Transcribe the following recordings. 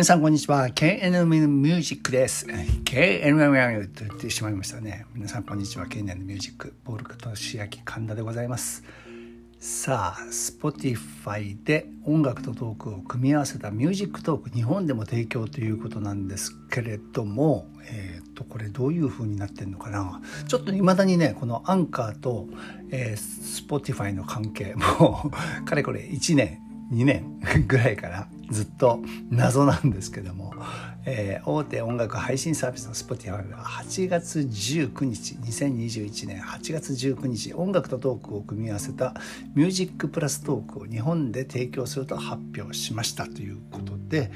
皆さんこんにちは。KNM ミュージックです KNM と言ってしまいましたね。皆さんこんにちは。KNM ミュージックボルクとしき神田でございます。さあ Spotify で音楽とトークを組み合わせた Music Talk 日本でも提供ということなんですけれどもえっ、ー、とこれどういう風になってんのかな。ちょっと未だにねこのアンカーと、えー、Spotify の関係も かれこれ1年2年 ぐらいからずっと謎なんですけども、えー、大手音楽配信サービスの Spotify が8月19日2021年8月19日音楽とトークを組み合わせたミュージックプラストークを日本で提供すると発表しましたということで、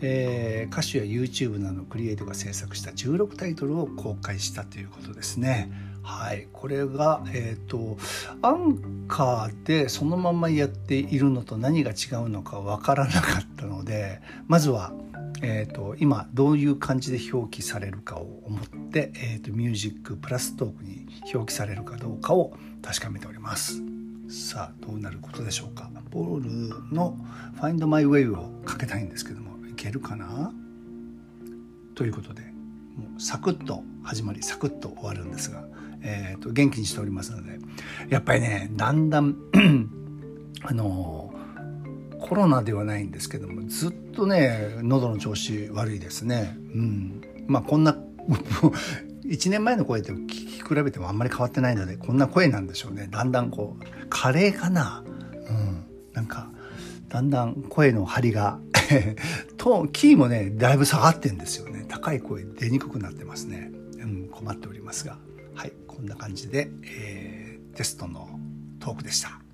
えー、歌手や YouTube などのクリエイトが制作した16タイトルを公開したということですね。はい、これが、えーと、アンカーでそのままやっているのと何が違うのか分からなかったのでまずは、えーと、今どういう感じで表記されるかを思って、えーと、ミュージックプラストークに表記されるかどうかを確かめております。さあどうなることでしょうか。ボールの「Find My Way」をかけたいんですけどもいけるかな？ということでもうサクッと始まりサクッと終わるんですがえーと、元気にしておりますのでやっぱりねだんだん あのコロナではないんですけどもずっとね喉の調子悪いですね。うん、まあこんな 1年前の声と聞き比べてもあんまり変わってないのでこんな声なんでしょうね。だんだんこうカレーかな、うん、なんかだんだん声の張りがトーンキーもねだいぶ下がってんですよね。高い声出にくくなってますね、うん、困っておりますがはいこんな感じで、えー、テストのトークでした。